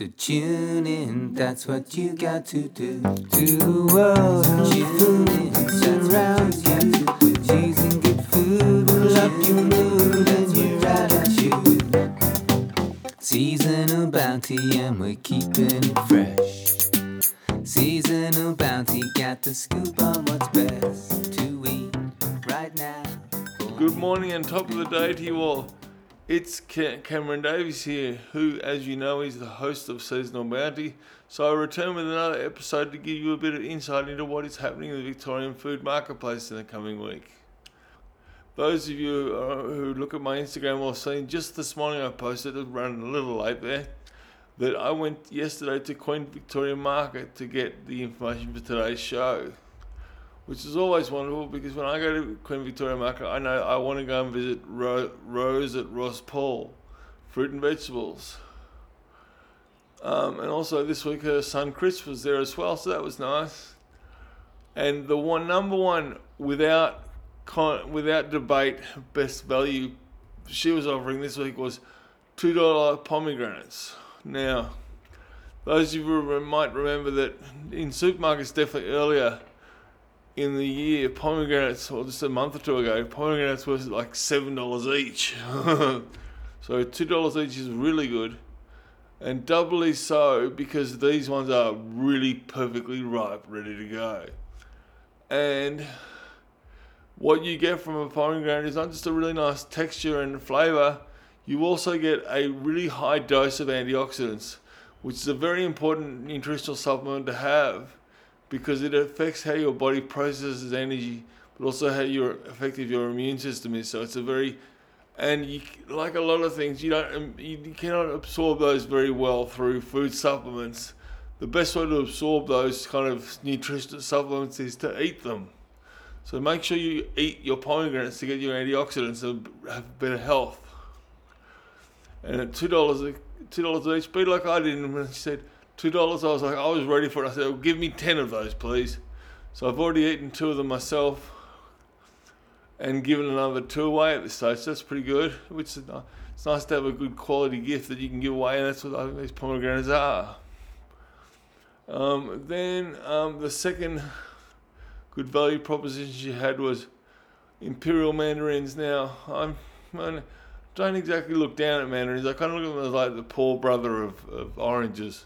So tune in, that's what you got to do. To the world, tune in, surrounds you. Cheese good food will up your mood and your attitude. Seasonal bounty, and we're keeping it fresh. Seasonal bounty, got the scoop on what's best to eat right now. Good morning and top of the day to you all. It's Cameron Davies here, who, as you know, is the host of Seasonal Bounty. So I return with another episode to give you a bit of insight into what is happening in the Victorian food marketplace in the coming week. Those of you uh, who look at my Instagram will have seen just this morning I posted, it ran a little late there, that I went yesterday to Queen Victoria Market to get the information for today's show which is always wonderful because when I go to Queen Victoria Market, I know I want to go and visit Ro- Rose at Ross Paul, fruit and vegetables. Um, and also this week her son Chris was there as well, so that was nice. And the one number one without con- without debate best value she was offering this week was two dollar pomegranates. Now, those of you who might remember that in supermarkets definitely earlier in the year, pomegranates, or just a month or two ago, pomegranates was like seven dollars each. so two dollars each is really good, and doubly so because these ones are really perfectly ripe, ready to go. And what you get from a pomegranate is not just a really nice texture and flavour, you also get a really high dose of antioxidants, which is a very important nutritional supplement to have because it affects how your body processes energy, but also how your effective your immune system is. So it's a very and you, like a lot of things, you don't um, you cannot absorb those very well through food supplements. The best way to absorb those kind of nutritional supplements is to eat them. So make sure you eat your pomegranates to get your antioxidants and have better health. And at two dollars two dollars each, be like I did when she said two dollars. I was like, I was ready for it. I said, well, give me ten of those, please. So I've already eaten two of them myself, and given another two away at this stage. So that's pretty good. Which is it's nice to have a good quality gift that you can give away, and that's what I think these pomegranates are. Um, then um, the second good value proposition she had was imperial mandarins. Now I'm. I don't exactly look down at mandarins. I kind of look at them as like the poor brother of, of oranges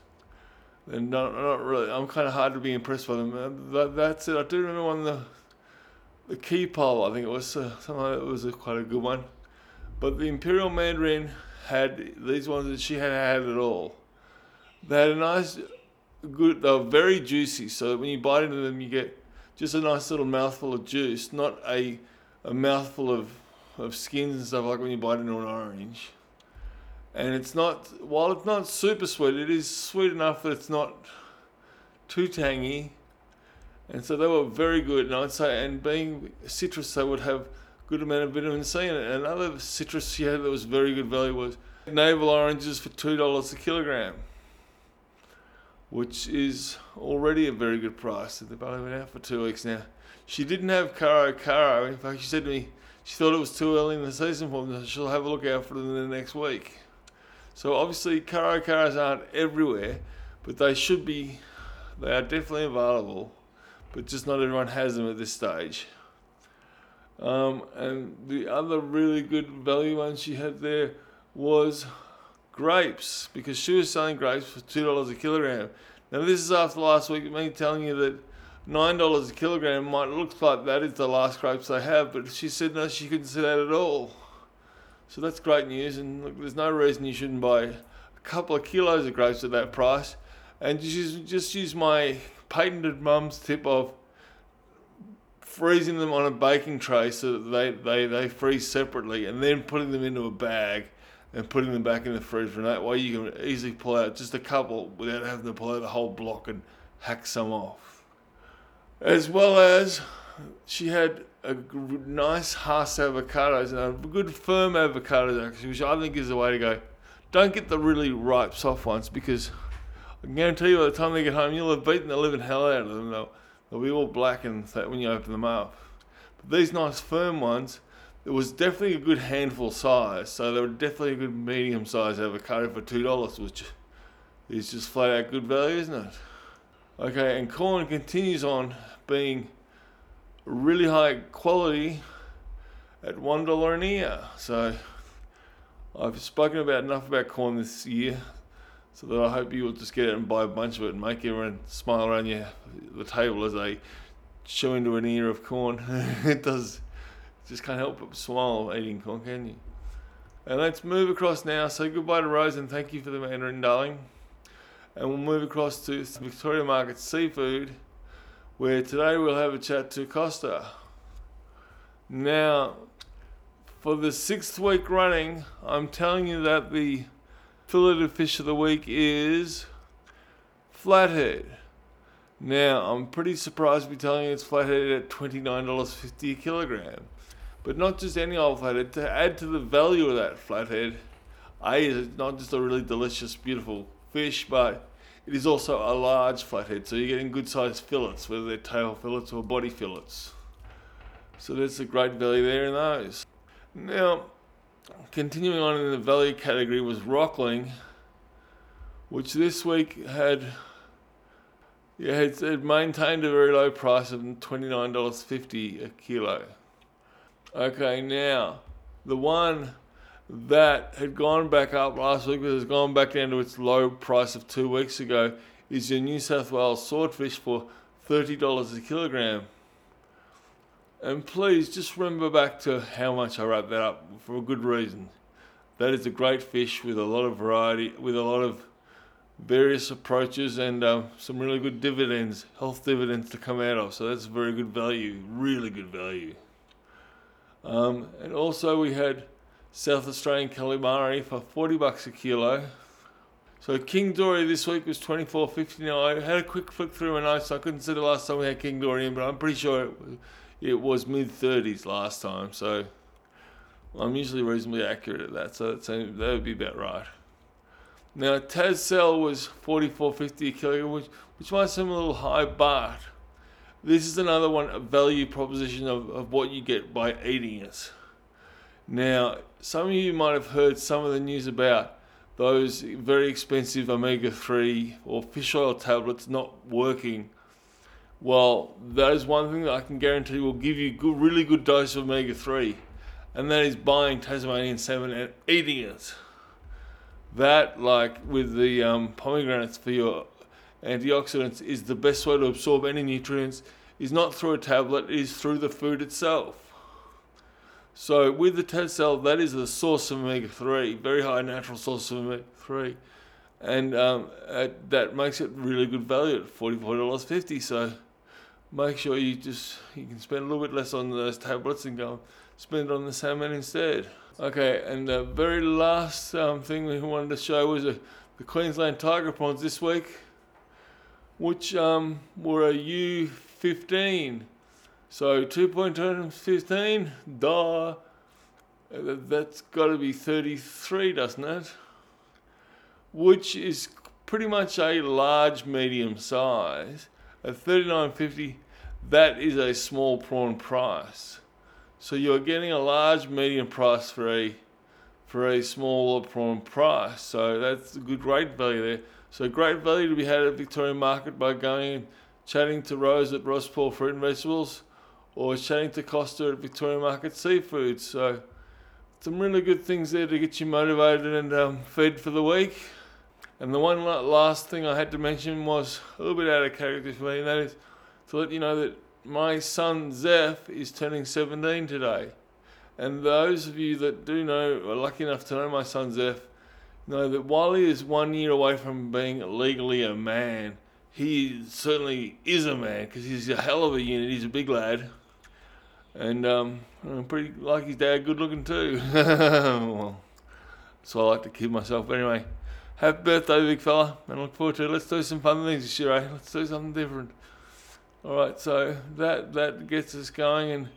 and not, not really. I'm kind of hard to be impressed by them. Uh, that, that's it. I do remember one the the key pole. I think it was uh, something that was a, quite a good one. But the Imperial Mandarin had these ones that she had had at all. They had a nice, good. They were very juicy. So when you bite into them, you get just a nice little mouthful of juice, not a a mouthful of of skins and stuff like when you bite into an orange and it's not while it's not super sweet it is sweet enough that it's not too tangy. And so they were very good. And i'd say and being citrus they would have good amount of vitamin c in it. Another citrus she had that was very good value was navel oranges for two dollars a kilogram which is already a very good price. They've only been out for two weeks now. She didn't have Cara Cara. In fact she said to me she thought it was too early in the season for them. So she'll have a look out for them in the next week so obviously, Cara Caras aren't everywhere, but they should be. They are definitely available, but just not everyone has them at this stage. Um, and the other really good value one she had there was grapes because she was selling grapes for two dollars a kilogram. Now this is after last week me telling you that nine dollars a kilogram might look like that is the last grapes they have, but she said no, she couldn't see that at all. So that's great news, and look, there's no reason you shouldn't buy a couple of kilos of grapes at that price. And just use, just use my patented mum's tip of freezing them on a baking tray so that they, they, they freeze separately, and then putting them into a bag and putting them back in the freezer. And that way you can easily pull out just a couple without having to pull out the whole block and hack some off. As well as she had a nice Hass avocados and a good firm avocados actually, which I think is the way to go. Don't get the really ripe soft ones because I can guarantee you by the time they get home, you'll have beaten the living hell out of them. They'll, they'll be all black and when you open them up. But These nice firm ones, it was definitely a good handful size. So they were definitely a good medium size avocado for two dollars, which is just flat out good value, isn't it? Okay, and corn continues on being really high quality at one dollar an ear. So I've spoken about enough about corn this year, so that I hope you will just get out and buy a bunch of it and make everyone smile around you the table as they chew into an ear of corn. it does just can't help but smile eating corn, can you? And let's move across now. Say goodbye to Rose and thank you for the Mandarin, darling. And we'll move across to Victoria Market Seafood, where today we'll have a chat to Costa. Now, for the sixth week running, I'm telling you that the filleted fish of the week is flathead. Now, I'm pretty surprised to be telling you it's flathead at $29.50 a kilogram. But not just any old flathead, to add to the value of that flathead, A, it's not just a really delicious, beautiful fish, but it is also a large flathead, so you're getting good sized fillets, whether they're tail fillets or body fillets. So there's a great value there in those. Now, continuing on in the value category was Rockling, which this week had yeah, it's, it maintained a very low price of $29.50 a kilo. Okay, now, the one that had gone back up last week, but has gone back down to its low price of two weeks ago, is your New South Wales swordfish for $30 a kilogram. And please just remember back to how much I wrapped that up for a good reason. That is a great fish with a lot of variety, with a lot of various approaches and um, some really good dividends, health dividends to come out of. So that's very good value, really good value. Um, and also we had South Australian calamari for 40 bucks a kilo. So King Dory this week was 24.50. Now I had a quick flick through my notes. I couldn't see the last time we had King Dory in, but I'm pretty sure it was, it was mid 30s last time. So I'm usually reasonably accurate at that. So that would be about right. Now Tassal was 44.50 a kilogram, which which might seem a little high, but this is another one, a value proposition of, of what you get by eating it. Now, some of you might have heard some of the news about those very expensive omega 3 or fish oil tablets not working. Well, that is one thing that I can guarantee will give you good, really good dose of omega 3, and that is buying Tasmanian salmon and eating it. That, like with the um, pomegranates for your antioxidants is the best way to absorb any nutrients is not through a tablet, it is through the food itself. So with the Tassal, that is a source of omega-3, very high natural source of omega-3. And um, at, that makes it really good value at $44.50. So make sure you just, you can spend a little bit less on those tablets and go spend it on the salmon instead. Okay, and the very last um, thing we wanted to show was uh, the Queensland tiger prawns this week which um, were a U15. So 2.215, duh. Uh, that's got to be 33, doesn't it? Which is pretty much a large medium size. At 39.50, that is a small prawn price. So you're getting a large medium price for a for a smaller prawn price. So that's a good rate value there. So great value to be had at Victorian Market by going and chatting to Rose at Ross Paul Fruit and Vegetables or to Costa at Victorian Market Seafood. So some really good things there to get you motivated and um, fed for the week. And the one last thing I had to mention was a little bit out of character for me, and that is to let you know that my son Zeph is turning 17 today. And those of you that do know, are lucky enough to know my son Zeph, know that while he is one year away from being legally a man, he certainly is a man because he's a hell of a unit. He's a big lad. And um, I'm pretty like his dad, good looking too. well, so I like to kid myself. Anyway, happy birthday, big fella, and I look forward to it. Let's do some fun things this year, eh? Let's do something different. All right, so that that gets us going and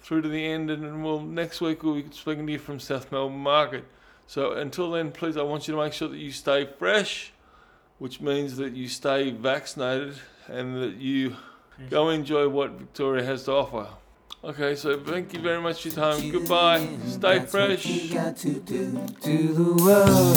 through to the end, and we'll next week we'll be speaking to you from South Melbourne Market. So until then, please, I want you to make sure that you stay fresh, which means that you stay vaccinated and that you go enjoy what Victoria has to offer. Okay, so thank you very much for your time. Goodbye. Stay fresh. To do, to the world.